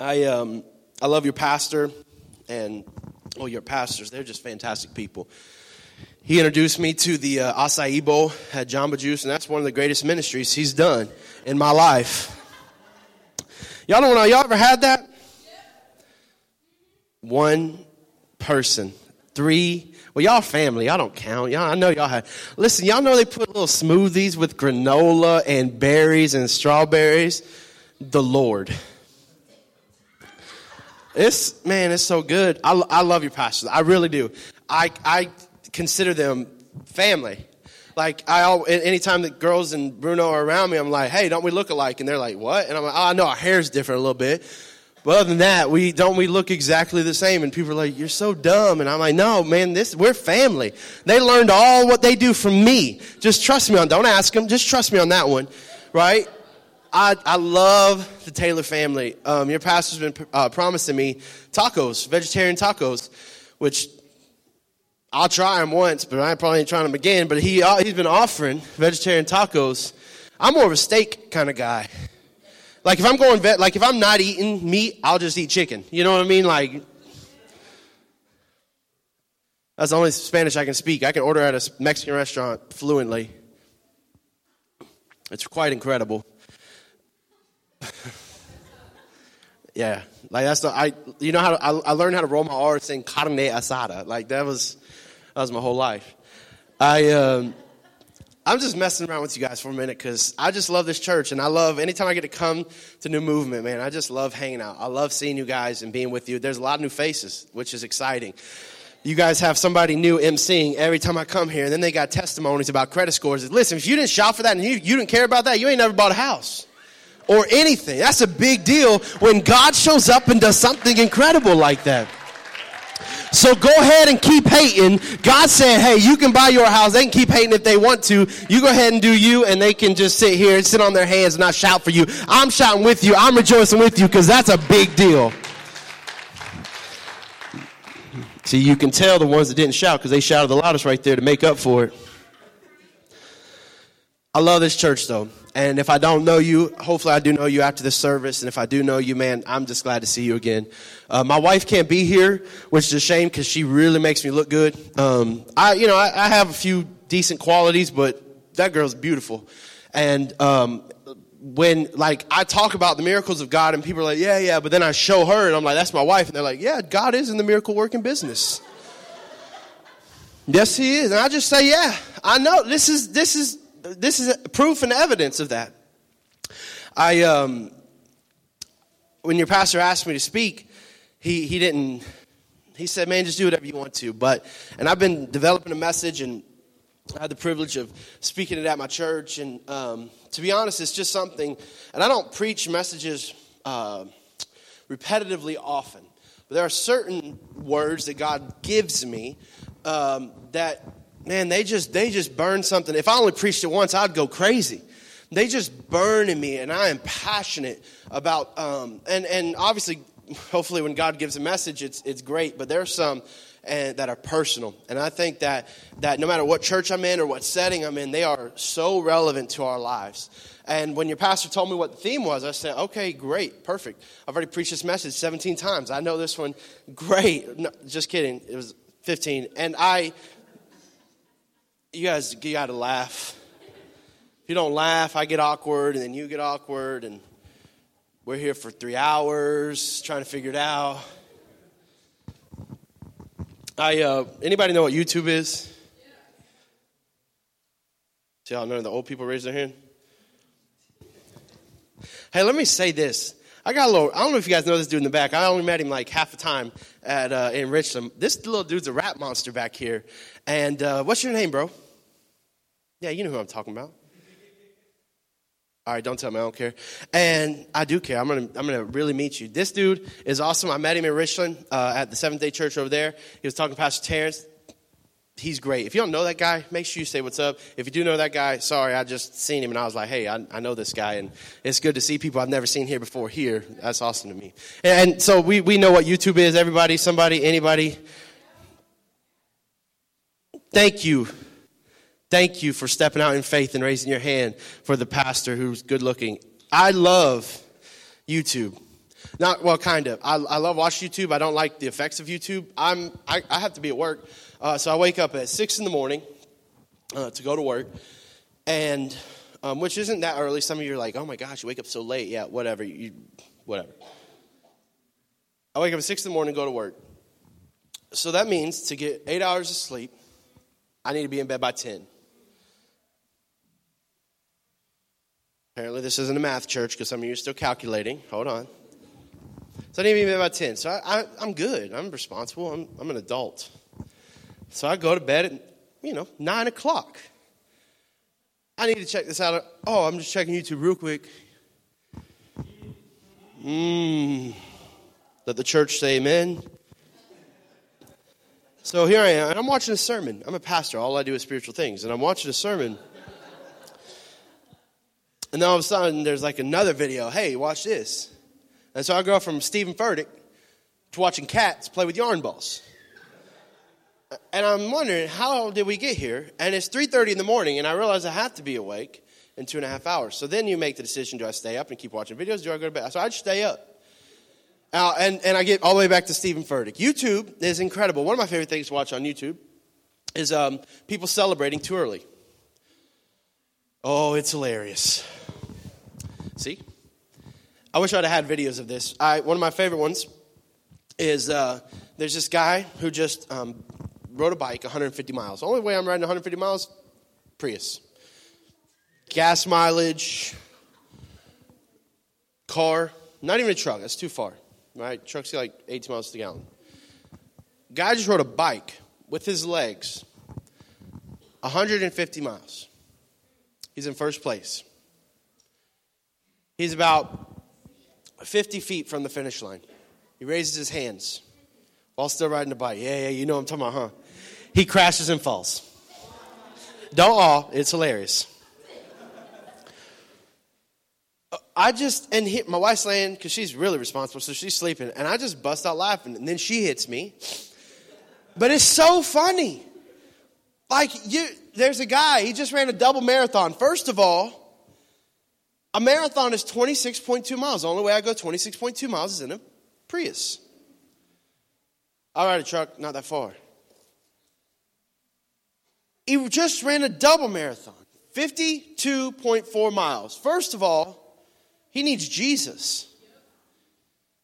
I um I love your pastor and oh your pastors. They're just fantastic people. He introduced me to the uh, acai bowl at Jamba Juice, and that's one of the greatest ministries he's done in my life. Y'all don't know, y'all ever had that? One person, three. Well, y'all family, y'all don't count. Y'all, I know y'all had. Listen, y'all know they put little smoothies with granola and berries and strawberries. The Lord. It's man, it's so good. I, I love your pastors. I really do. I I consider them family. Like I, all, anytime that girls and Bruno are around me, I'm like, hey, don't we look alike? And they're like, what? And I'm like, oh, know our hair's different a little bit, but other than that, we don't we look exactly the same. And people are like, you're so dumb. And I'm like, no, man, this we're family. They learned all what they do from me. Just trust me on. Don't ask them. Just trust me on that one, right? I, I love the Taylor family. Um, your pastor's been uh, promising me tacos, vegetarian tacos, which I'll try them once, but I probably ain't trying them again. But he, uh, he's been offering vegetarian tacos. I'm more of a steak kind of guy. Like if I'm going vet, like if I'm not eating meat, I'll just eat chicken. You know what I mean? Like that's the only Spanish I can speak. I can order at a Mexican restaurant fluently. It's quite incredible. Yeah, like that's the I. You know how to, I, I learned how to roll my R saying carne asada. Like that was that was my whole life. I um, I'm just messing around with you guys for a minute because I just love this church and I love anytime I get to come to New Movement, man. I just love hanging out. I love seeing you guys and being with you. There's a lot of new faces, which is exciting. You guys have somebody new emceeing every time I come here, and then they got testimonies about credit scores. Listen, if you didn't shop for that and you, you didn't care about that, you ain't never bought a house or anything. That's a big deal when God shows up and does something incredible like that. So go ahead and keep hating. God said, hey, you can buy your house. They can keep hating if they want to. You go ahead and do you, and they can just sit here and sit on their hands and not shout for you. I'm shouting with you. I'm rejoicing with you because that's a big deal. See, you can tell the ones that didn't shout because they shouted the loudest right there to make up for it. I love this church though. And if I don't know you, hopefully I do know you after the service. And if I do know you, man, I'm just glad to see you again. Uh, my wife can't be here, which is a shame because she really makes me look good. Um, I, you know, I, I, have a few decent qualities, but that girl's beautiful. And um, when like I talk about the miracles of God, and people are like, "Yeah, yeah," but then I show her, and I'm like, "That's my wife," and they're like, "Yeah, God is in the miracle working business." yes, He is, and I just say, "Yeah, I know. This is this is this is proof and evidence of that." I um, when your pastor asked me to speak, he he didn't. He said, "Man, just do whatever you want to." But and I've been developing a message and I had the privilege of speaking it at my church, and um, to be honest, it's just something. And I don't preach messages uh, repetitively often, but there are certain words that God gives me um, that, man, they just they just burn something. If I only preached it once, I'd go crazy. They just burn in me, and I am passionate about. Um, and and obviously, hopefully, when God gives a message, it's it's great. But there are some and that are personal. And I think that, that no matter what church I'm in or what setting I'm in, they are so relevant to our lives. And when your pastor told me what the theme was, I said, okay, great, perfect. I've already preached this message 17 times. I know this one. Great. No, just kidding. It was 15. And I, you guys, you got to laugh. If you don't laugh, I get awkward, and then you get awkward, and we're here for three hours trying to figure it out. I uh, anybody know what YouTube is? See how none of the old people raise their hand. Hey, let me say this. I got a little. I don't know if you guys know this dude in the back. I only met him like half the time at uh, in Richland. This little dude's a rap monster back here. And uh, what's your name, bro? Yeah, you know who I'm talking about. All right, don't tell me I don't care. And I do care. I'm gonna I'm gonna really meet you. This dude is awesome. I met him in Richland uh, at the Seventh Day Church over there. He was talking to Pastor Terrence. He's great. If you don't know that guy, make sure you say what's up. If you do know that guy, sorry, I just seen him and I was like, hey, I, I know this guy, and it's good to see people I've never seen here before here. That's awesome to me. And so we we know what YouTube is. Everybody, somebody, anybody. Thank you Thank you for stepping out in faith and raising your hand for the pastor who's good looking. I love YouTube. Not well, kind of. I, I love watching YouTube. I don't like the effects of YouTube. I'm I, I have to be at work, uh, so I wake up at six in the morning uh, to go to work, and um, which isn't that early. Some of you are like, "Oh my gosh, you wake up so late." Yeah, whatever. You, whatever. I wake up at six in the morning, and go to work. So that means to get eight hours of sleep, I need to be in bed by ten. Apparently, this isn't a math church because some of you are still calculating. Hold on. So I didn't even in about 10. So I, am good. I'm responsible. I'm, I'm an adult. So I go to bed at, you know, 9 o'clock. I need to check this out. Oh, I'm just checking YouTube real quick. Mmm. Let the church say amen. So here I am, and I'm watching a sermon. I'm a pastor. All I do is spiritual things. And I'm watching a sermon. And then all of a sudden, there's like another video. Hey, watch this. And so I go from Steven Furtick to watching cats play with yarn balls. And I'm wondering, how did we get here? And it's 3.30 in the morning, and I realize I have to be awake in two and a half hours. So then you make the decision, do I stay up and keep watching videos? Do I go to bed? So I stay up. Uh, and, and I get all the way back to Steven Furtick. YouTube is incredible. One of my favorite things to watch on YouTube is um, people celebrating too early. Oh, it's hilarious. See? I wish I'd have had videos of this. I, one of my favorite ones is uh, there's this guy who just um, rode a bike 150 miles. The only way I'm riding 150 miles, Prius. Gas mileage, car, not even a truck. That's too far. Right? Trucks get like 18 miles to the gallon. Guy just rode a bike with his legs 150 miles. He's in first place. He's about 50 feet from the finish line. He raises his hands while still riding the bike. Yeah, yeah, you know I'm talking about, huh? He crashes and falls. Don't all, it's hilarious. Uh, I just, and he, my wife's laying, because she's really responsible, so she's sleeping, and I just bust out laughing, and then she hits me. But it's so funny. Like, you, there's a guy, he just ran a double marathon. First of all, a marathon is 26.2 miles. The only way I go 26.2 miles is in a Prius. I ride a truck not that far. He just ran a double marathon, 52.4 miles. First of all, he needs Jesus.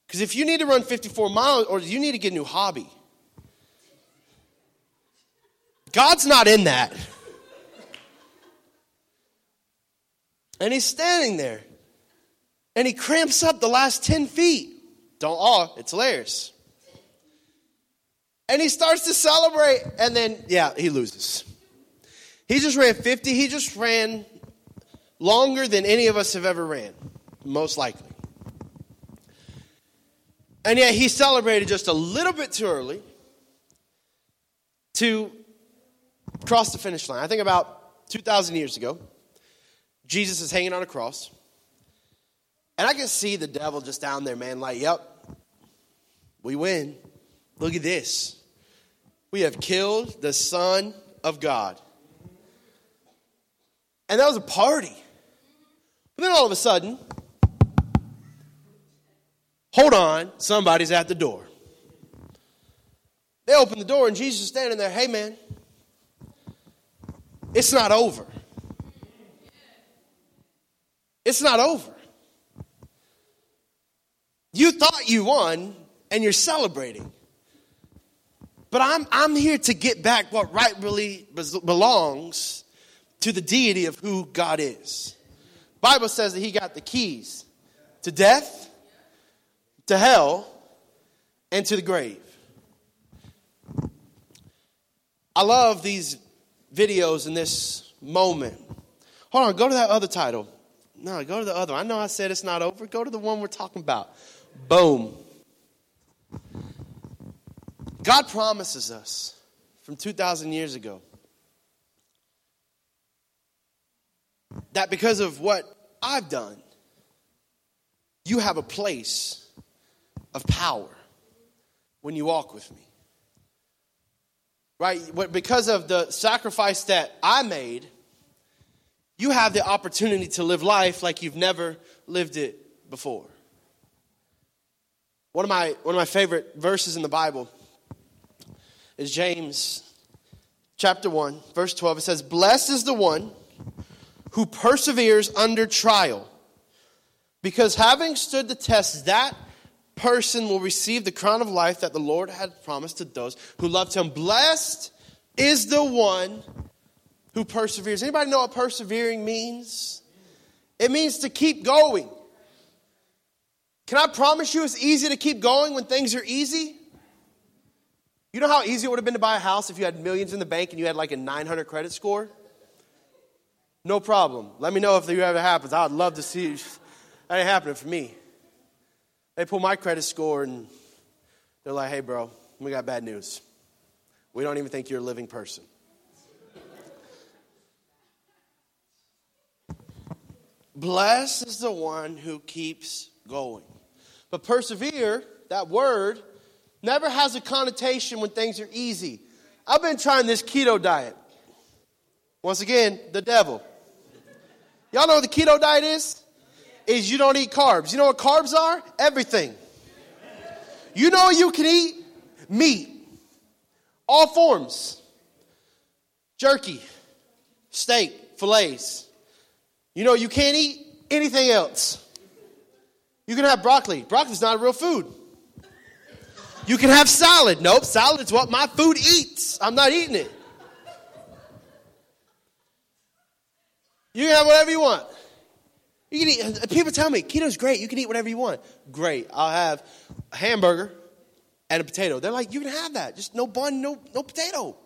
Because if you need to run 54 miles, or you need to get a new hobby, God's not in that. And he's standing there. And he cramps up the last 10 feet. Don't all, it's hilarious. And he starts to celebrate, and then, yeah, he loses. He just ran 50. He just ran longer than any of us have ever ran, most likely. And yet he celebrated just a little bit too early to cross the finish line. I think about 2,000 years ago, Jesus is hanging on a cross. And I can see the devil just down there, man, like, yep, we win. Look at this. We have killed the Son of God. And that was a party. But then all of a sudden, hold on, somebody's at the door. They open the door, and Jesus is standing there. Hey, man, it's not over. It's not over. You thought you won and you're celebrating. But I'm, I'm here to get back what rightfully belongs to the deity of who God is. Bible says that he got the keys to death, to hell, and to the grave. I love these videos in this moment. Hold on, go to that other title. No, go to the other. one. I know I said it's not over. Go to the one we're talking about. Boom. God promises us from 2,000 years ago that because of what I've done, you have a place of power when you walk with me. Right? Because of the sacrifice that I made, you have the opportunity to live life like you've never lived it before. One of my one of my favorite verses in the Bible is James chapter 1, verse 12. It says, Blessed is the one who perseveres under trial, because having stood the test, that person will receive the crown of life that the Lord had promised to those who loved him. Blessed is the one who perseveres. Anybody know what persevering means? It means to keep going. Can I promise you it's easy to keep going when things are easy? You know how easy it would have been to buy a house if you had millions in the bank and you had like a 900 credit score? No problem. Let me know if that ever happens. I would love to see. That ain't happening for me. They pull my credit score and they're like, hey, bro, we got bad news. We don't even think you're a living person. Blessed is the one who keeps going. But persevere, that word, never has a connotation when things are easy. I've been trying this keto diet. Once again, the devil. Y'all know what the keto diet is? Is you don't eat carbs. You know what carbs are? Everything. You know you can eat meat, all forms, jerky, steak, fillets. You know you can't eat anything else. You can have broccoli. Broccoli's not a real food. You can have salad. Nope, salad's what my food eats. I'm not eating it. You can have whatever you want. You can eat, uh, people tell me keto's great. You can eat whatever you want. Great. I'll have a hamburger and a potato. They're like, you can have that. Just no bun, no, no potato.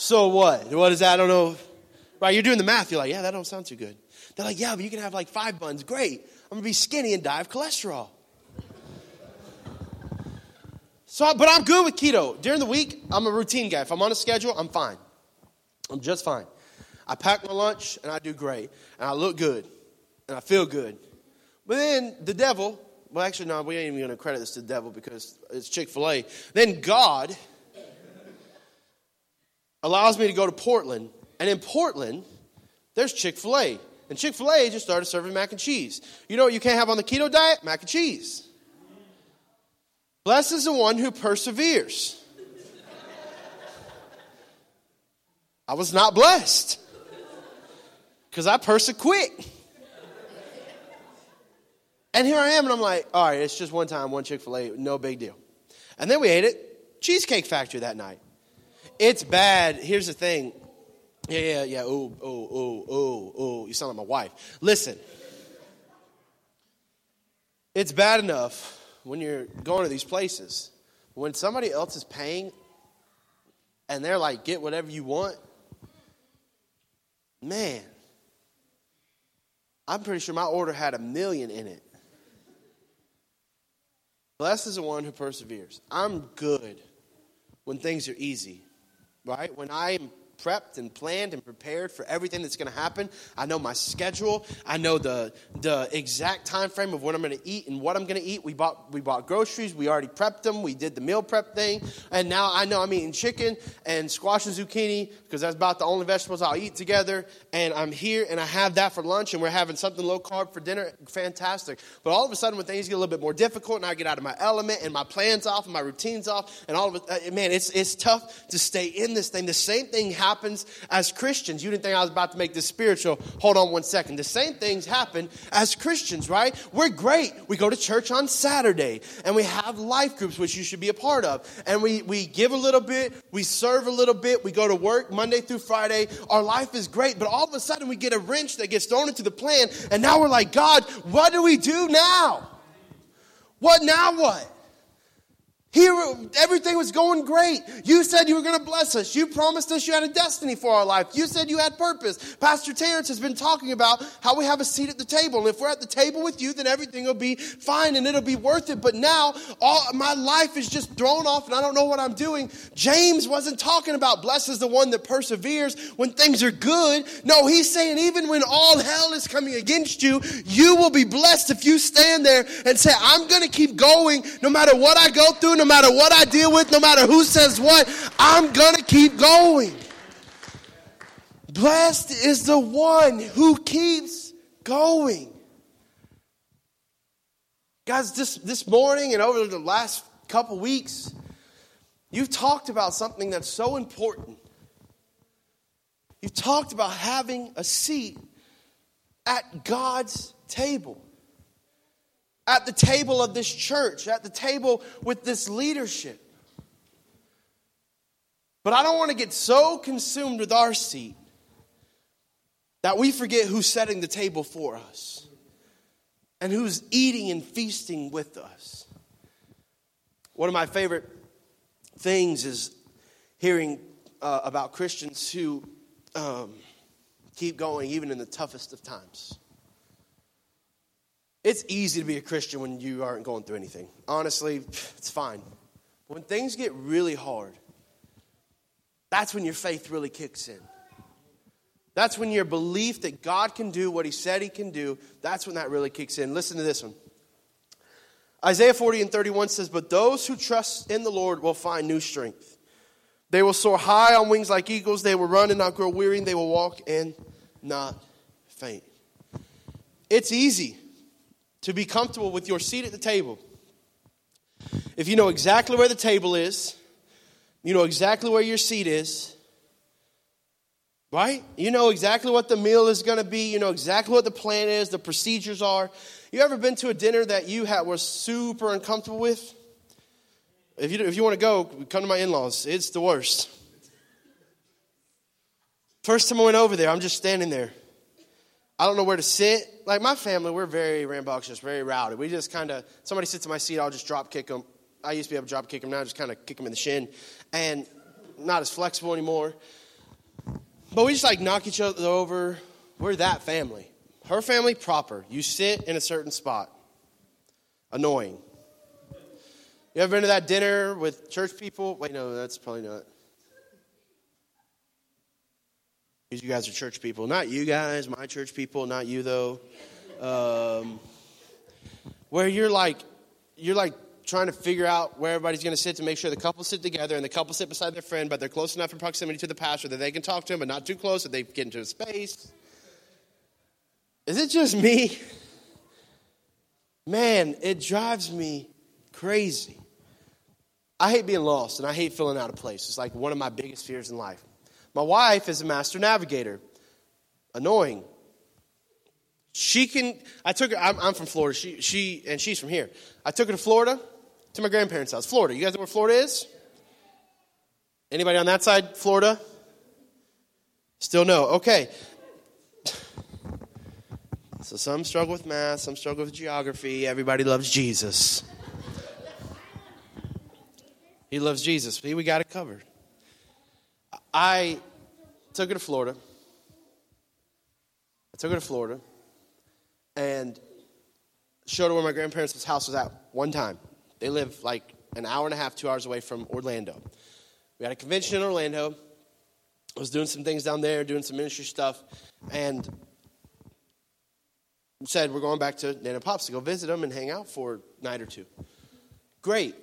So what? What is that? I don't know. Right, you're doing the math. You're like, yeah, that don't sound too good. They're like, yeah, but you can have like five buns. Great. I'm going to be skinny and die of cholesterol. So, but I'm good with keto. During the week, I'm a routine guy. If I'm on a schedule, I'm fine. I'm just fine. I pack my lunch and I do great. And I look good. And I feel good. But then the devil, well, actually, no, we ain't even going to credit this to the devil because it's Chick fil A. Then God allows me to go to Portland. And in Portland, there's Chick fil A. And Chick fil A just started serving mac and cheese. You know what you can't have on the keto diet? Mac and cheese. Blessed is the one who perseveres. I was not blessed because I quit. And here I am, and I'm like, all right, it's just one time, one Chick fil A, no big deal. And then we ate it, Cheesecake Factory that night. It's bad. Here's the thing yeah, yeah, yeah. Oh, oh, oh, oh, oh. You sound like my wife. Listen. It's bad enough when you're going to these places. When somebody else is paying and they're like, get whatever you want, man, I'm pretty sure my order had a million in it. Blessed is the one who perseveres. I'm good when things are easy, right? When I'm prepped and planned and prepared for everything that's going to happen. I know my schedule. I know the the exact time frame of what I'm going to eat and what I'm going to eat. We bought we bought groceries. We already prepped them. We did the meal prep thing, and now I know I'm eating chicken and squash and zucchini because that's about the only vegetables I'll eat together. And I'm here and I have that for lunch, and we're having something low carb for dinner. Fantastic. But all of a sudden, when things get a little bit more difficult, and I get out of my element and my plans off and my routines off, and all of it, uh, man, it's it's tough to stay in this thing. The same thing happens happens as Christians. You didn't think I was about to make this spiritual. Hold on one second. The same things happen as Christians, right? We're great. We go to church on Saturday and we have life groups, which you should be a part of. And we, we give a little bit, we serve a little bit, we go to work Monday through Friday. Our life is great, but all of a sudden we get a wrench that gets thrown into the plan. And now we're like, God, what do we do now? What now what? Here, everything was going great. You said you were going to bless us. You promised us you had a destiny for our life. You said you had purpose. Pastor Terrence has been talking about how we have a seat at the table. And if we're at the table with you, then everything will be fine and it'll be worth it. But now, all my life is just thrown off and I don't know what I'm doing. James wasn't talking about blesses the one that perseveres when things are good. No, he's saying even when all hell is coming against you, you will be blessed if you stand there and say, I'm going to keep going no matter what I go through no matter what I deal with, no matter who says what, I'm going to keep going. Blessed is the one who keeps going. Guys, this, this morning and over the last couple weeks, you've talked about something that's so important. You've talked about having a seat at God's table, at the table of this church, at the table with this leadership. But I don't want to get so consumed with our seat that we forget who's setting the table for us and who's eating and feasting with us. One of my favorite things is hearing uh, about Christians who um, keep going even in the toughest of times. It's easy to be a Christian when you aren't going through anything. Honestly, it's fine. But When things get really hard, that's when your faith really kicks in. That's when your belief that God can do what He said He can do, that's when that really kicks in. Listen to this one. Isaiah 40 and 31 says, But those who trust in the Lord will find new strength. They will soar high on wings like eagles. They will run and not grow weary. They will walk and not faint. It's easy to be comfortable with your seat at the table. If you know exactly where the table is, you know exactly where your seat is, right? You know exactly what the meal is going to be. You know exactly what the plan is, the procedures are. You ever been to a dinner that you had, were super uncomfortable with? If you, if you want to go, come to my in laws. It's the worst. First time I went over there, I'm just standing there. I don't know where to sit. Like my family, we're very rambunctious, very rowdy. We just kind of, somebody sits in my seat, I'll just drop kick them. I used to be able to drop kick them, now I just kind of kick them in the shin. And not as flexible anymore. But we just like knock each other over. We're that family. Her family proper. You sit in a certain spot. Annoying. You ever been to that dinner with church people? Wait, no, that's probably not. Because you guys are church people. Not you guys, my church people, not you though. Um, where you're like, you're like trying to figure out where everybody's going to sit to make sure the couple sit together and the couple sit beside their friend, but they're close enough in proximity to the pastor that they can talk to him, but not too close that they get into a space. Is it just me? Man, it drives me crazy. I hate being lost and I hate filling out of place. It's like one of my biggest fears in life. My wife is a master navigator. Annoying. She can, I took her, I'm, I'm, from Florida, she, she, and she's from here. I took her to Florida, to my grandparents' house. Florida. You guys know where Florida is? Anybody on that side, Florida? Still no. Okay. So some struggle with math, some struggle with geography. Everybody loves Jesus. He loves Jesus. See, we got it covered. I took her to Florida. I took her to Florida and showed her where my grandparents' house was at one time. They live like an hour and a half, two hours away from Orlando. We had a convention in Orlando. I was doing some things down there, doing some ministry stuff, and said we're going back to Nana Pops to go visit them and hang out for a night or two. Great.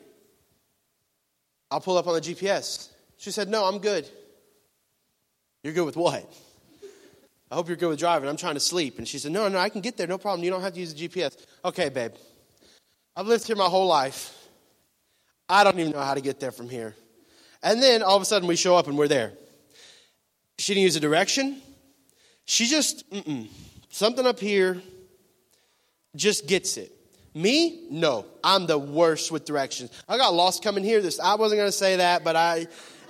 I'll pull up on the GPS. She said, No, I'm good. You're good with what? I hope you're good with driving. I'm trying to sleep. And she said, No, no, I can get there. No problem. You don't have to use the GPS. Okay, babe. I've lived here my whole life. I don't even know how to get there from here. And then all of a sudden we show up and we're there. She didn't use a direction. She just, something up here just gets it. Me? No. I'm the worst with directions. I got lost coming here. This I wasn't going to say that, but I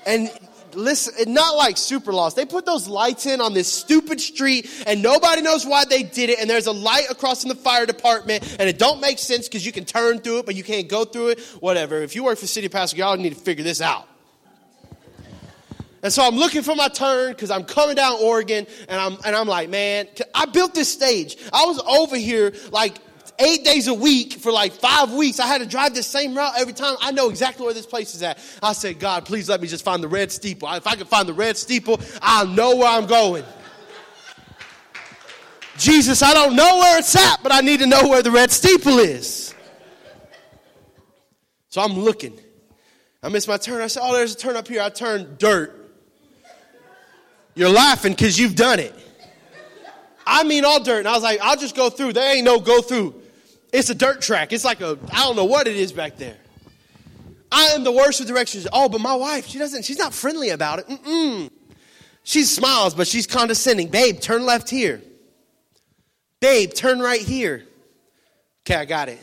and listen, not like super lost. They put those lights in on this stupid street and nobody knows why they did it. And there's a light across in the fire department and it don't make sense because you can turn through it, but you can't go through it. Whatever. If you work for City Pastor, y'all need to figure this out. And so I'm looking for my turn because I'm coming down Oregon and I'm, and I'm like, man, I built this stage. I was over here like eight days a week for like five weeks. I had to drive the same route every time. I know exactly where this place is at. I said, God, please let me just find the red steeple. If I can find the red steeple, I'll know where I'm going. Jesus, I don't know where it's at, but I need to know where the red steeple is. So I'm looking. I missed my turn. I said, Oh, there's a turn up here. I turned dirt. You're laughing because you've done it. I mean, all dirt. And I was like, I'll just go through. There ain't no go through. It's a dirt track. It's like a, I don't know what it is back there. I am the worst with directions. Oh, but my wife, she doesn't, she's not friendly about it. Mm-mm. She smiles, but she's condescending. Babe, turn left here. Babe, turn right here. Okay, I got it.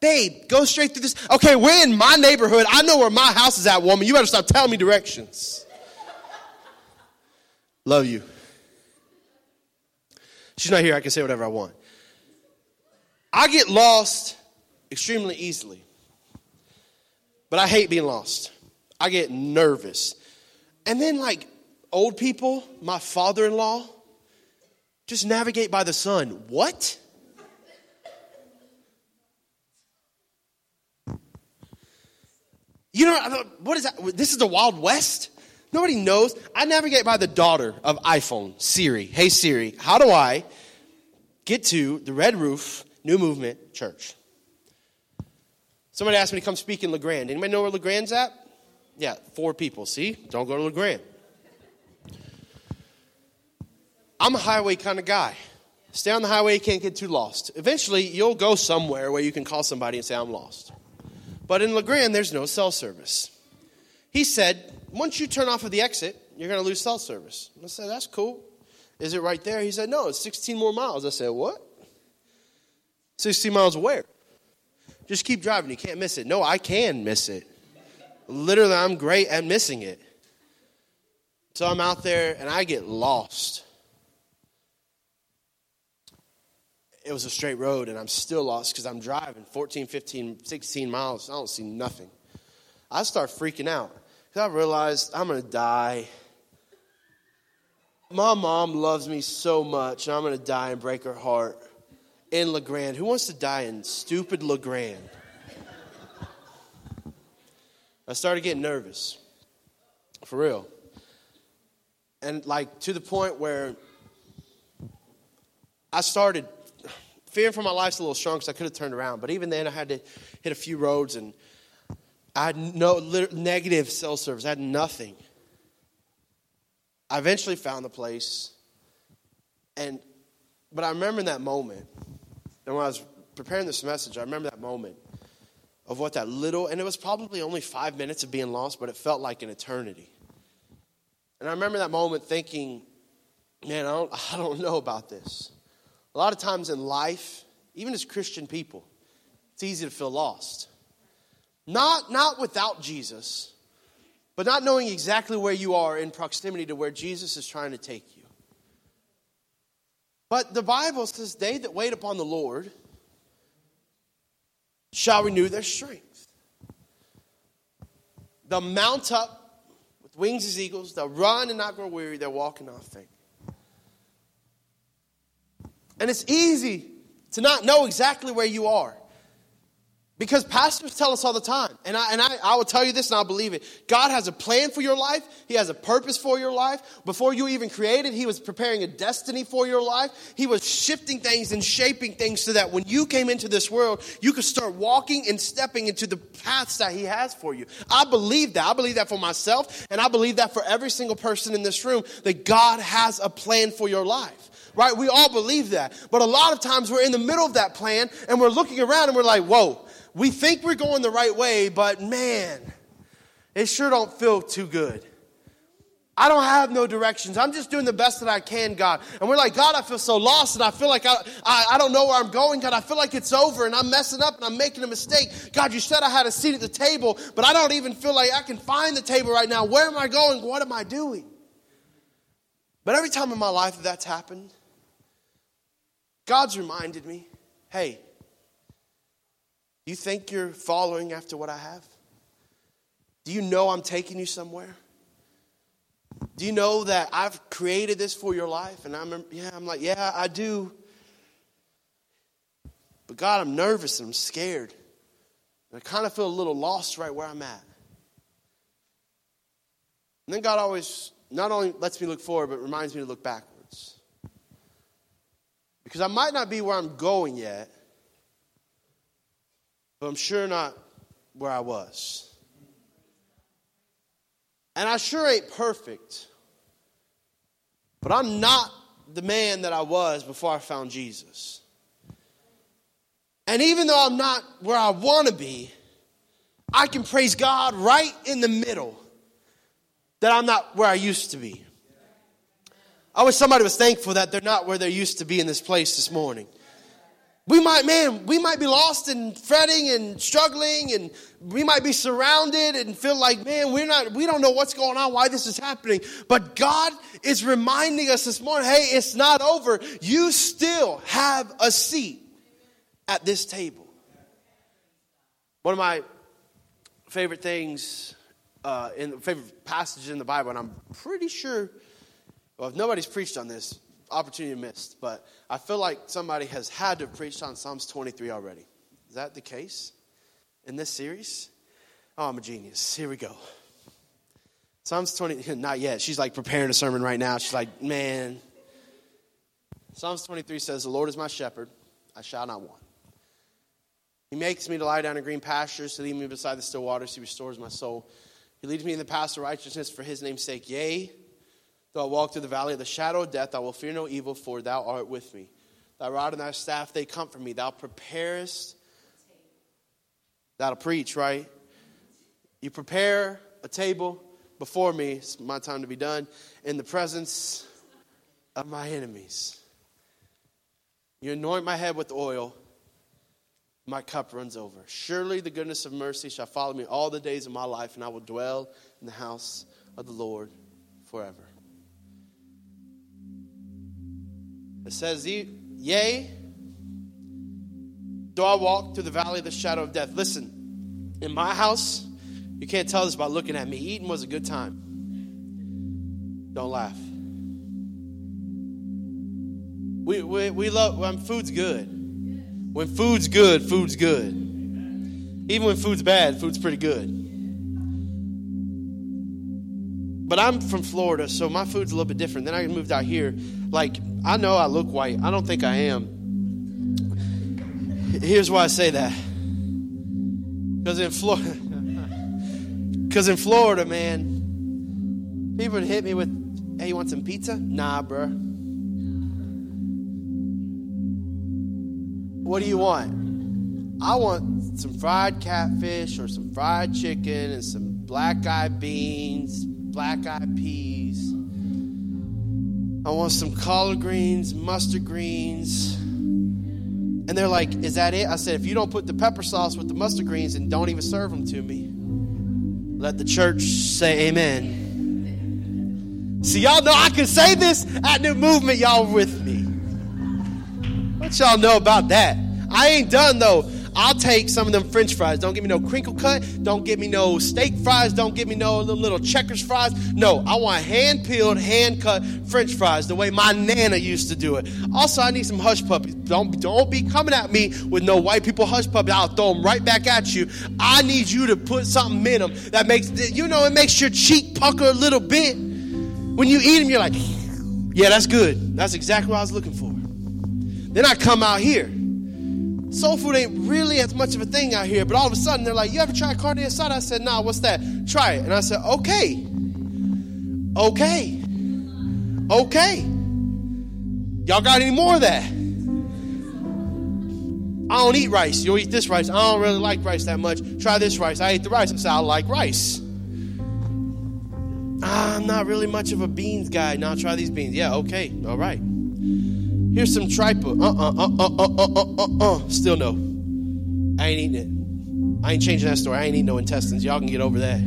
Babe, go straight through this. Okay, we're in my neighborhood. I know where my house is at, woman. You better stop telling me directions. Love you. She's not here. I can say whatever I want. I get lost extremely easily. But I hate being lost. I get nervous. And then, like old people, my father in law, just navigate by the sun. What? You know, what is that? This is the Wild West? Nobody knows. I navigate by the daughter of iPhone, Siri. Hey, Siri, how do I get to the Red Roof New Movement Church? Somebody asked me to come speak in La Grande. Anybody know where La Grande's at? Yeah, four people. See? Don't go to La Grande. I'm a highway kind of guy. Stay on the highway, you can't get too lost. Eventually, you'll go somewhere where you can call somebody and say, I'm lost. But in La Grande, there's no cell service. He said, once you turn off of the exit, you're going to lose cell service. I said, that's cool. Is it right there? He said, no, it's 16 more miles. I said, what? 16 miles where? Just keep driving. You can't miss it. No, I can miss it. Literally, I'm great at missing it. So I'm out there and I get lost. it was a straight road and I'm still lost because I'm driving 14, 15, 16 miles. I don't see nothing. I start freaking out because I realized I'm going to die. My mom loves me so much, and I'm going to die and break her heart in La Grande. Who wants to die in stupid La Grande? I started getting nervous. For real. And like to the point where I started fearing for my life's a little strong because I could have turned around. But even then, I had to hit a few roads and I had no negative cell service. I had nothing. I eventually found the place. And, but I remember in that moment. And when I was preparing this message, I remember that moment of what that little, and it was probably only five minutes of being lost, but it felt like an eternity. And I remember that moment thinking, man, I don't, I don't know about this. A lot of times in life, even as Christian people, it's easy to feel lost. Not, not without Jesus, but not knowing exactly where you are in proximity to where Jesus is trying to take you. But the Bible says, They that wait upon the Lord shall renew their strength. They'll mount up with wings as eagles, they'll run and not grow weary, they'll walk and not faint. And it's easy to not know exactly where you are. Because pastors tell us all the time, and I, and I, I will tell you this and I'll believe it. God has a plan for your life. He has a purpose for your life. Before you even created, He was preparing a destiny for your life. He was shifting things and shaping things so that when you came into this world, you could start walking and stepping into the paths that He has for you. I believe that. I believe that for myself, and I believe that for every single person in this room, that God has a plan for your life right? We all believe that. But a lot of times we're in the middle of that plan and we're looking around and we're like, whoa, we think we're going the right way, but man, it sure don't feel too good. I don't have no directions. I'm just doing the best that I can, God. And we're like, God, I feel so lost and I feel like I, I, I, don't know where I'm going, God. I feel like it's over and I'm messing up and I'm making a mistake. God, you said I had a seat at the table, but I don't even feel like I can find the table right now. Where am I going? What am I doing? But every time in my life that that's happened, God's reminded me hey, you think you're following after what I have? Do you know I'm taking you somewhere? Do you know that I've created this for your life? And I'm, yeah, I'm like, yeah, I do. But God, I'm nervous and I'm scared. And I kind of feel a little lost right where I'm at. And then God always not only lets me look forward, but reminds me to look backwards. Because I might not be where I'm going yet, but I'm sure not where I was. And I sure ain't perfect, but I'm not the man that I was before I found Jesus. And even though I'm not where I want to be, I can praise God right in the middle that I'm not where I used to be. I wish somebody was thankful that they're not where they used to be in this place this morning. We might, man, we might be lost and fretting and struggling, and we might be surrounded and feel like, man, we're not, we don't know what's going on, why this is happening. But God is reminding us this morning, hey, it's not over. You still have a seat at this table. One of my favorite things, uh, in favorite passages in the Bible, and I'm pretty sure, well, if nobody's preached on this, opportunity missed, but I feel like somebody has had to preach on Psalms 23 already. Is that the case in this series? Oh, I'm a genius. Here we go. Psalms 20, not yet. She's like preparing a sermon right now. She's like, man. Psalms 23 says, The Lord is my shepherd, I shall not want. He makes me to lie down in green pastures, to lead me beside the still waters. He restores my soul. He leads me in the paths of righteousness for his name's sake. Yea, Though I walk through the valley of the shadow of death, I will fear no evil, for thou art with me. Thy rod and thy staff, they comfort me. Thou preparest. That'll preach, right? You prepare a table before me. It's my time to be done. In the presence of my enemies. You anoint my head with oil. My cup runs over. Surely the goodness of mercy shall follow me all the days of my life, and I will dwell in the house of the Lord forever. It says, Yea, do I walk through the valley of the shadow of death? Listen, in my house, you can't tell this by looking at me. Eating was a good time. Don't laugh. We, we, we love, when food's good. When food's good, food's good. Even when food's bad, food's pretty good. But I'm from Florida, so my food's a little bit different. Then I moved out here. Like, I know I look white. I don't think I am. Here's why I say that. Because in Florida, because in Florida, man, people would hit me with, "Hey, you want some pizza?" Nah, bruh. What do you want? I want some fried catfish or some fried chicken and some black eyed beans black eyed peas. I want some collard greens, mustard greens. And they're like, Is that it? I said, If you don't put the pepper sauce with the mustard greens and don't even serve them to me, let the church say amen. See, y'all know I can say this at New Movement, y'all with me. What y'all know about that? I ain't done though. I'll take some of them french fries. Don't give me no crinkle cut. Don't give me no steak fries. Don't give me no little, checkers fries. No, I want hand peeled, hand cut french fries the way my nana used to do it. Also, I need some hush puppies. Don't, don't be coming at me with no white people hush puppies. I'll throw them right back at you. I need you to put something in them that makes, you know, it makes your cheek pucker a little bit. When you eat them, you're like, yeah, that's good. That's exactly what I was looking for. Then I come out here soul food ain't really as much of a thing out here. But all of a sudden, they're like, You ever try carne asada? I said, Nah, what's that? Try it. And I said, Okay. Okay. Okay. Y'all got any more of that? I don't eat rice. You'll eat this rice. I don't really like rice that much. Try this rice. I ate the rice. I said, I like rice. Ah, I'm not really much of a beans guy. Now try these beans. Yeah, okay. All right. Here's some tripa. Uh uh, uh uh uh uh uh uh uh uh. Still no. I ain't eating it. I ain't changing that story. I ain't eating no intestines. Y'all can get over that.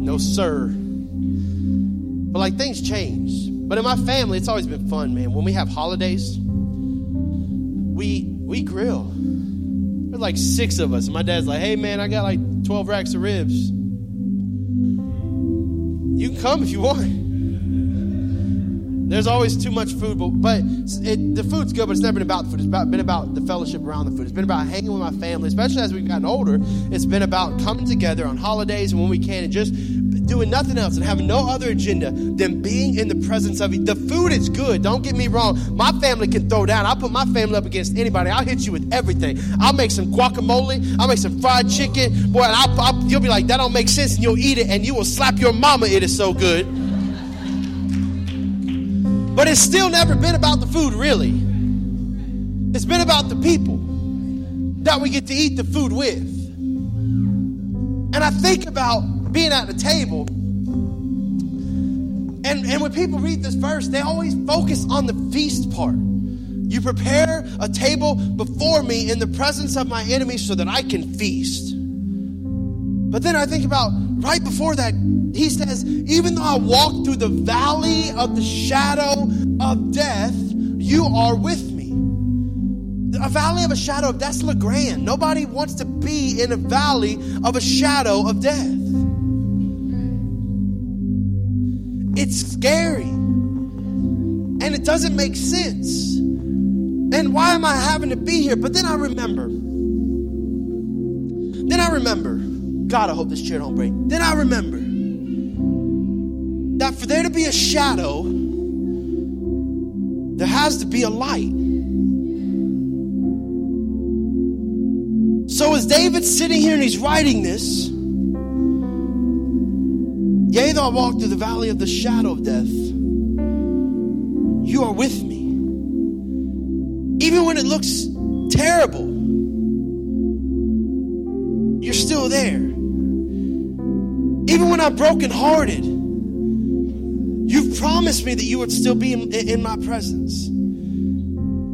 No, sir. But like things change. But in my family, it's always been fun, man. When we have holidays, we we grill. There's like six of us. and My dad's like, hey man, I got like 12 racks of ribs. You can come if you want. There's always too much food, but, but it, the food's good, but it's never been about the food. It's about, been about the fellowship around the food. It's been about hanging with my family, especially as we've gotten older. It's been about coming together on holidays and when we can and just doing nothing else and having no other agenda than being in the presence of. The food is good. Don't get me wrong. My family can throw down. I'll put my family up against anybody. I'll hit you with everything. I'll make some guacamole. I'll make some fried chicken. Boy, I'll, I'll, you'll be like, that don't make sense. And you'll eat it and you will slap your mama. It is so good. But it's still never been about the food, really. It's been about the people that we get to eat the food with. And I think about being at the table. And, and when people read this verse, they always focus on the feast part. You prepare a table before me in the presence of my enemies so that I can feast. But then I think about right before that, he says, Even though I walk through the valley of the shadow of death, you are with me. A valley of a shadow of that's La Grande. Nobody wants to be in a valley of a shadow of death. It's scary. And it doesn't make sense. And why am I having to be here? But then I remember. Then I remember. God, I hope this chair don't break. Then I remember that for there to be a shadow, there has to be a light. So as David's sitting here and he's writing this, yea, though I walk through the valley of the shadow of death, you are with me. Even when it looks terrible, you're still there. Even when I'm brokenhearted, you've promised me that you would still be in, in my presence.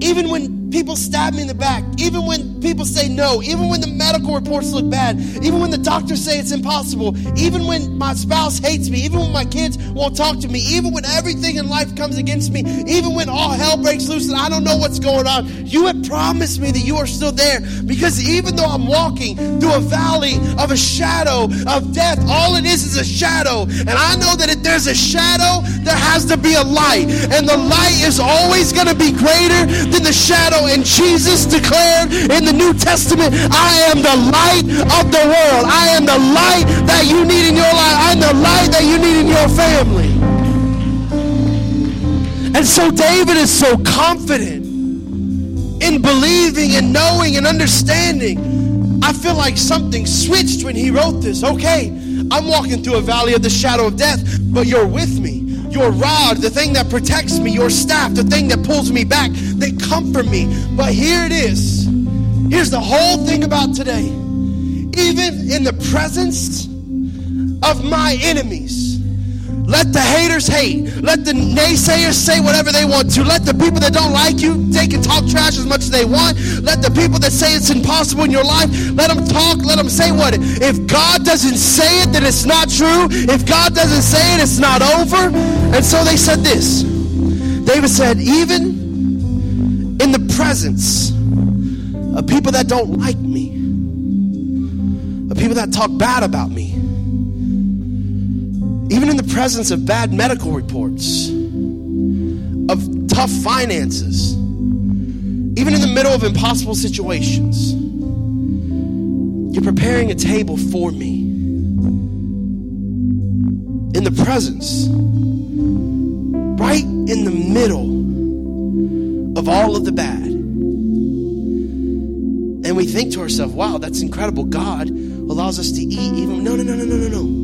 Even when people stab me in the back, even when people say no, even when the medical reports look bad, even when the doctors say it's impossible, even when my spouse hates me, even when my kids won't talk to me, even when everything in life comes against me, even when all hell breaks loose and I don't know what's going on, you have promised me that you are still there because even though I'm walking through a valley of a shadow of death, all it is is a shadow. And I know that if there's a shadow, there has to be a light. And the light is always going to be greater than the shadow and Jesus declared in the New Testament, I am the light of the world. I am the light that you need in your life. I'm the light that you need in your family. And so David is so confident in believing and knowing and understanding. I feel like something switched when he wrote this. Okay, I'm walking through a valley of the shadow of death, but you're with me your rod, the thing that protects me, your staff, the thing that pulls me back, they comfort me. But here it is. Here's the whole thing about today. Even in the presence of my enemies, let the haters hate. Let the naysayers say whatever they want to. Let the people that don't like you, they can talk trash as much as they want. Let the people that say it's impossible in your life, let them talk. Let them say what? If God doesn't say it, then it's not true. If God doesn't say it, it's not over. And so they said this. David said, even in the presence of people that don't like me, of people that talk bad about me, even in the presence of bad medical reports, of tough finances, even in the middle of impossible situations, you're preparing a table for me. In the presence, right in the middle of all of the bad. And we think to ourselves, wow, that's incredible. God allows us to eat even. No, no, no, no, no, no, no.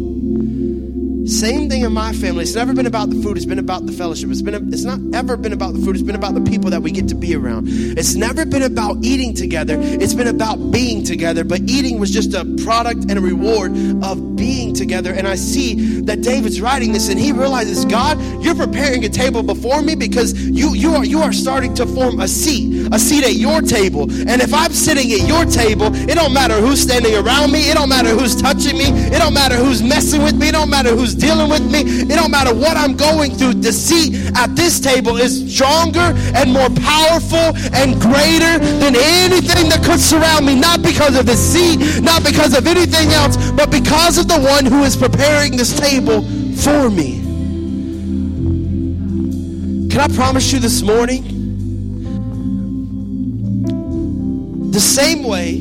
Same thing in my family. It's never been about the food. It's been about the fellowship. It's been. A, it's not ever been about the food. It's been about the people that we get to be around. It's never been about eating together. It's been about being together. But eating was just a product and a reward of being together. And I see that David's writing this, and he realizes, God, you're preparing a table before me because you you are you are starting to form a seat, a seat at your table. And if I'm sitting at your table, it don't matter who's standing around me. It don't matter who's touching me. It don't matter who's messing with me. It don't matter who's dealing with me, it don't matter what I'm going through, the seat at this table is stronger and more powerful and greater than anything that could surround me. Not because of the seat, not because of anything else, but because of the one who is preparing this table for me. Can I promise you this morning? The same way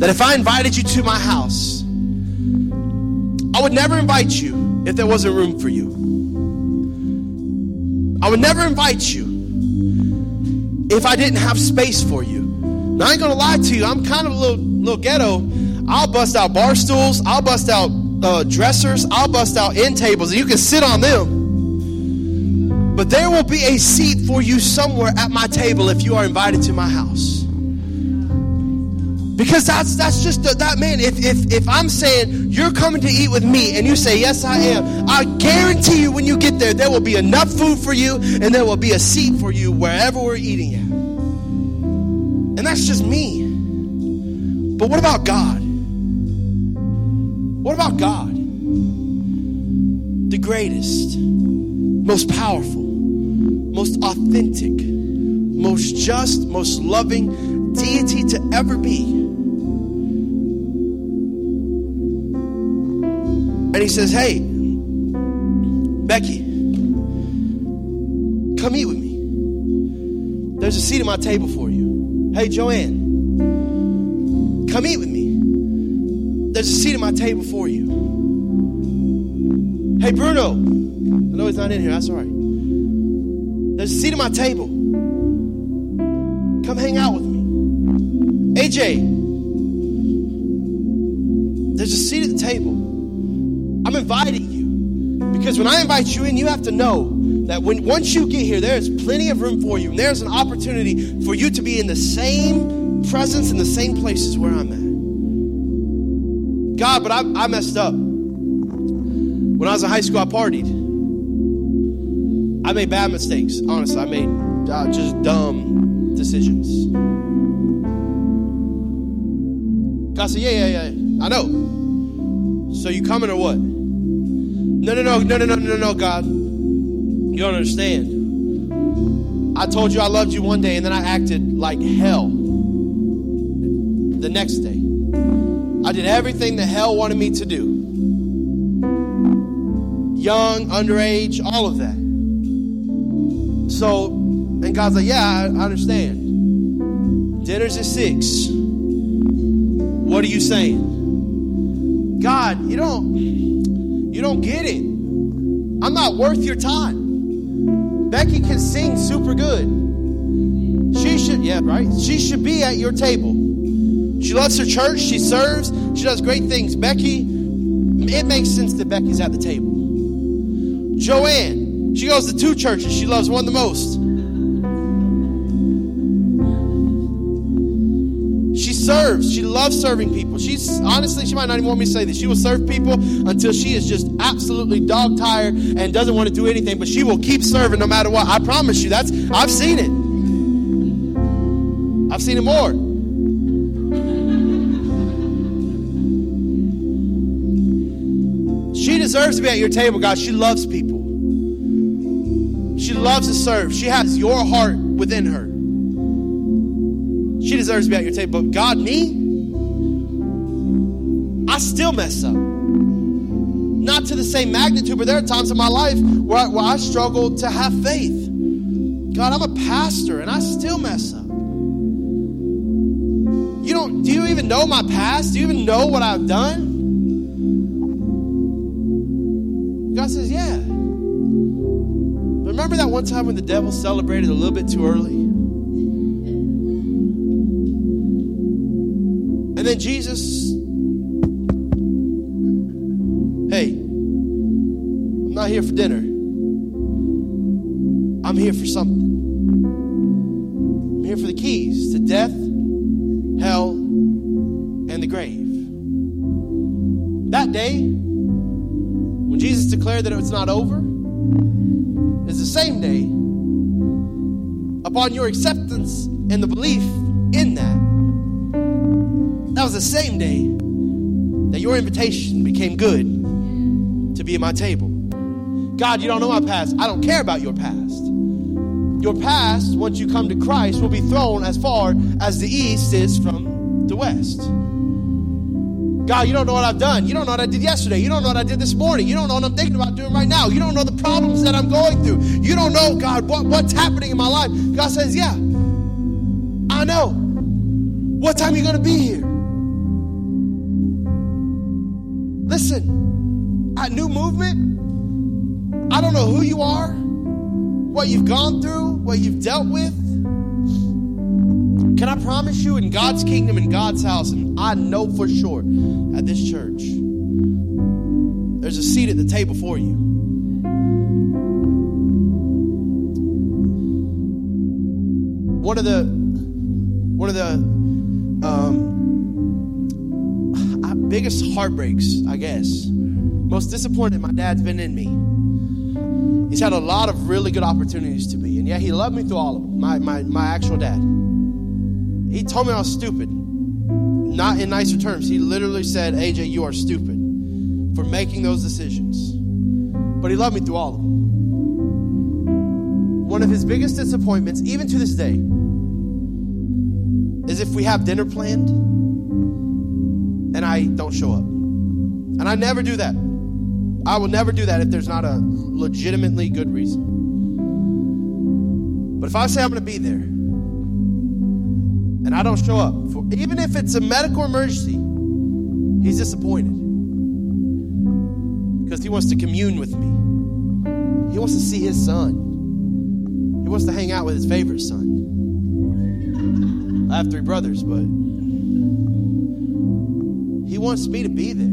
that if I invited you to my house, I would never invite you if there wasn't room for you. I would never invite you if I didn't have space for you. Now, I ain't gonna lie to you, I'm kind of a little, little ghetto. I'll bust out bar stools, I'll bust out uh, dressers, I'll bust out end tables, and you can sit on them. But there will be a seat for you somewhere at my table if you are invited to my house. Because that's that's just the, that man. If, if if I'm saying you're coming to eat with me and you say yes I am, I guarantee you when you get there there will be enough food for you and there will be a seat for you wherever we're eating at. And that's just me. But what about God? What about God? The greatest, most powerful, most authentic, most just, most loving deity to ever be. He says, Hey, Becky, come eat with me. There's a seat at my table for you. Hey, Joanne, come eat with me. There's a seat at my table for you. Hey, Bruno, I know he's not in here. That's all right. There's a seat at my table. Come hang out with me. AJ, there's a seat at the table. I'm inviting you. Because when I invite you in, you have to know that when once you get here, there's plenty of room for you. And there's an opportunity for you to be in the same presence in the same places where I'm at. God, but I, I messed up. When I was in high school, I partied. I made bad mistakes. Honestly, I made uh, just dumb decisions. God said, Yeah, yeah, yeah. I know. So you coming or what? No, no, no, no, no, no, no, no, God. You don't understand. I told you I loved you one day and then I acted like hell the next day. I did everything the hell wanted me to do. Young, underage, all of that. So, and God's like, yeah, I, I understand. Dinner's at six. What are you saying? God, you don't don't get it. I'm not worth your time. Becky can sing super good. She should, yeah, right? She should be at your table. She loves her church. She serves. She does great things. Becky, it makes sense that Becky's at the table. Joanne, she goes to two churches. She loves one the most. Serves. She loves serving people. She's honestly, she might not even want me to say this. She will serve people until she is just absolutely dog tired and doesn't want to do anything, but she will keep serving no matter what. I promise you, that's I've seen it. I've seen it more. She deserves to be at your table, God. She loves people. She loves to serve. She has your heart within her. She deserves to be at your table. But God, me, I still mess up. Not to the same magnitude, but there are times in my life where I, where I struggle to have faith. God, I'm a pastor and I still mess up. You don't, do you even know my past? Do you even know what I've done? God says, Yeah. Remember that one time when the devil celebrated a little bit too early? Jesus, hey, I'm not here for dinner. I'm here for something. I'm here for the keys to death, hell, and the grave. That day, when Jesus declared that it was not over, is the same day upon your acceptance and the belief in that was the same day that your invitation became good to be at my table. God, you don't know my past. I don't care about your past. Your past, once you come to Christ, will be thrown as far as the east is from the west. God, you don't know what I've done. You don't know what I did yesterday. You don't know what I did this morning. You don't know what I'm thinking about doing right now. You don't know the problems that I'm going through. You don't know, God, what, what's happening in my life. God says, Yeah, I know. What time are you going to be here? Listen, at New Movement, I don't know who you are, what you've gone through, what you've dealt with. Can I promise you, in God's kingdom, in God's house, and I know for sure at this church, there's a seat at the table for you. One of the one of the um, biggest heartbreaks, I guess, most disappointed my dad's been in me. He's had a lot of really good opportunities to be, and yet he loved me through all of them. My my my actual dad. He told me I was stupid, not in nicer terms. He literally said, "AJ, you are stupid for making those decisions." But he loved me through all of them. One of his biggest disappointments, even to this day, is if we have dinner planned I don't show up. And I never do that. I will never do that if there's not a legitimately good reason. But if I say I'm going to be there and I don't show up, for, even if it's a medical emergency, he's disappointed because he wants to commune with me. He wants to see his son. He wants to hang out with his favorite son. I have three brothers, but wants me to be there.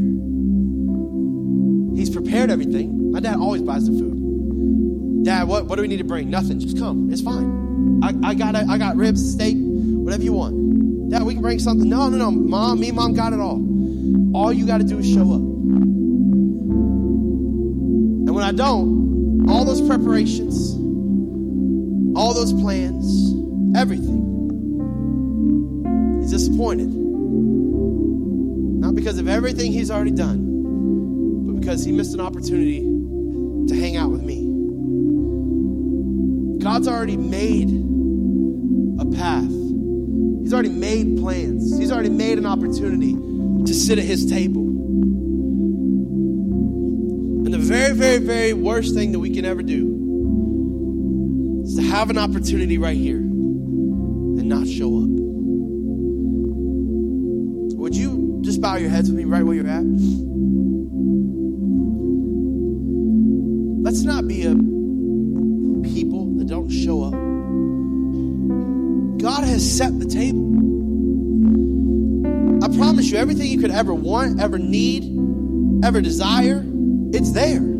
He's prepared everything. My dad always buys the food. Dad, what, what do we need to bring? Nothing. Just come. It's fine. I, I got I got ribs, steak, whatever you want. Dad, we can bring something. No, no, no. Mom, me, mom got it all. All you got to do is show up. And when I don't, all those preparations, all those plans, everything, he's disappointed. Because of everything he's already done, but because he missed an opportunity to hang out with me. God's already made a path. He's already made plans. He's already made an opportunity to sit at his table. And the very, very, very worst thing that we can ever do is to have an opportunity right here and not show up. Bow your heads with me right where you're at? Let's not be a people that don't show up. God has set the table. I promise you, everything you could ever want, ever need, ever desire, it's there.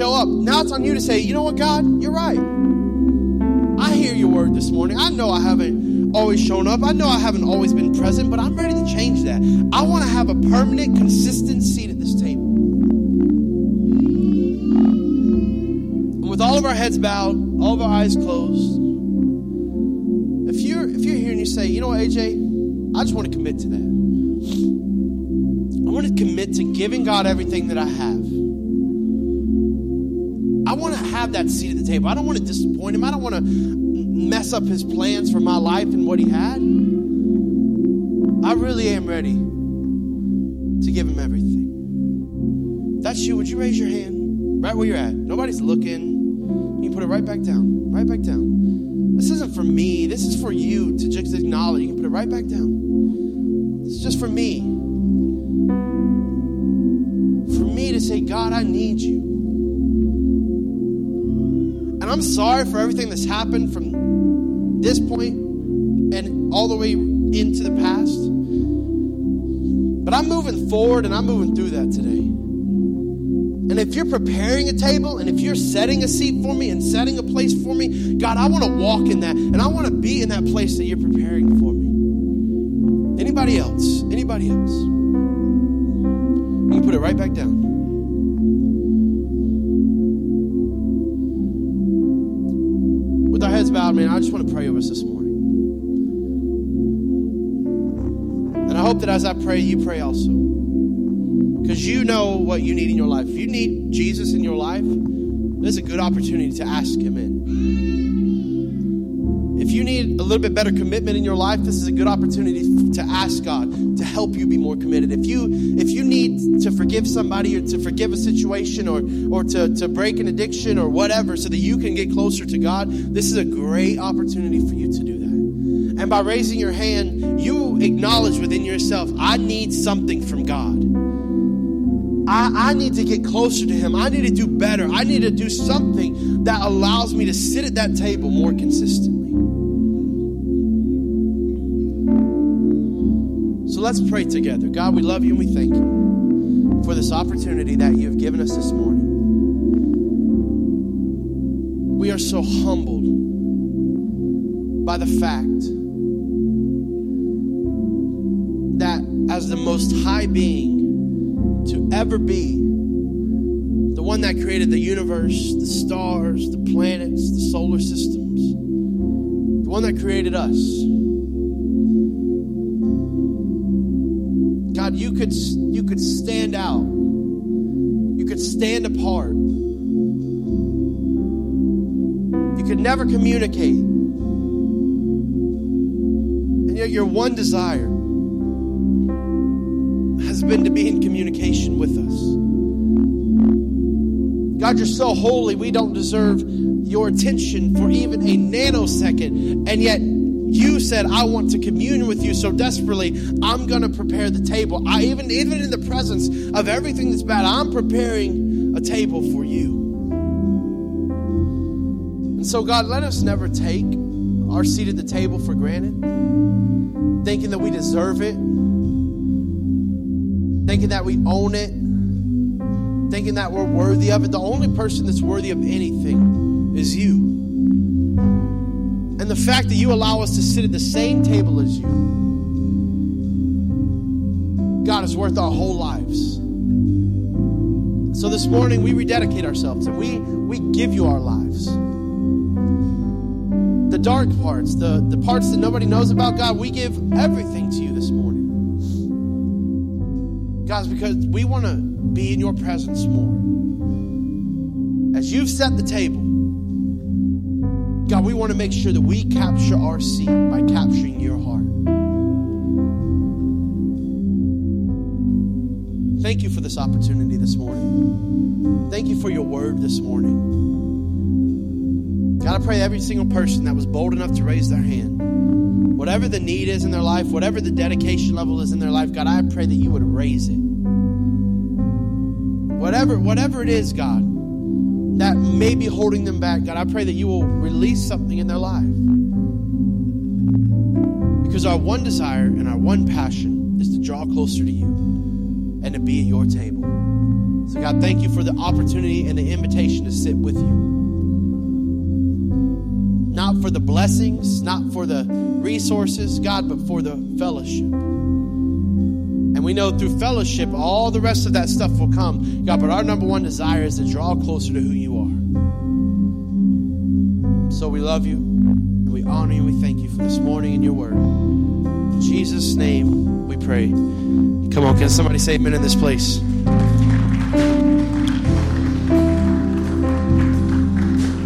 Show up. Now it's on you to say, you know what, God, you're right. I hear your word this morning. I know I haven't always shown up. I know I haven't always been present, but I'm ready to change that. I want to have a permanent, consistent seat at this table. And with all of our heads bowed, all of our eyes closed, if you're if you're here and you say, you know what, AJ, I just want to commit to that. I want to commit to giving God everything that I have. Have that seat at the table. I don't want to disappoint him. I don't want to mess up his plans for my life and what he had. I really am ready to give him everything. That's you. Would you raise your hand right where you're at? Nobody's looking. You can put it right back down. Right back down. This isn't for me. This is for you to just acknowledge. You can put it right back down. This is just for me. For me to say, God, I need you. And I'm sorry for everything that's happened from this point and all the way into the past. But I'm moving forward and I'm moving through that today. And if you're preparing a table and if you're setting a seat for me and setting a place for me, God, I want to walk in that and I want to be in that place that you're preparing for me. Anybody else? Anybody else? You can put it right back down. That as I pray, you pray also. Because you know what you need in your life. If you need Jesus in your life, there's a good opportunity to ask Him in. If you need a little bit better commitment in your life, this is a good opportunity to ask God to help you be more committed. If you if you need to forgive somebody or to forgive a situation or or to, to break an addiction or whatever so that you can get closer to God, this is a great opportunity for you to do. And by raising your hand, you acknowledge within yourself, I need something from God. I, I, need to get closer to him. I need to do better. I need to do something that allows me to sit at that table more consistently. So let's pray together. God, we love you and we thank you. for this opportunity that you have given us this morning. We are so humbled by the fact as the most high being to ever be, the one that created the universe, the stars, the planets, the solar systems, the one that created us. God, you could you could stand out. You could stand apart. You could never communicate. And yet your one desire has been to be in communication with us. God, you're so holy, we don't deserve your attention for even a nanosecond. And yet, you said, I want to commune with you so desperately, I'm going to prepare the table. I even, even in the presence of everything that's bad, I'm preparing a table for you. And so, God, let us never take our seat at the table for granted, thinking that we deserve it, thinking that we own it thinking that we're worthy of it. The only person that's worthy of anything is you. And the fact that you allow us to sit at the same table as you, God, is worth our whole lives. So this morning we rededicate ourselves and we, we give you our lives. The dark parts, the, the parts that nobody knows about, God, we give everything to you God, because we want to be in your presence more. As you've set the table, God, we want to make sure that we capture our seat by capturing your heart. Thank you for this opportunity this morning. Thank you for your word this morning. God, I pray every single person that was bold enough to raise their hand, whatever the need is in their life, whatever the dedication level is in their life, God, I pray that you would raise it. Whatever, whatever it is, God, that may be holding them back, God, I pray that you will release something in their life. Because our one desire and our one passion is to draw closer to you and to be at your table. So, God, thank you for the opportunity and the invitation to sit with you. For the blessings, not for the resources, God, but for the fellowship. And we know through fellowship, all the rest of that stuff will come. God, but our number one desire is to draw closer to who you are. So we love you, and we honor you, and we thank you for this morning and your word. In Jesus' name we pray. Come on, can somebody say amen in this place?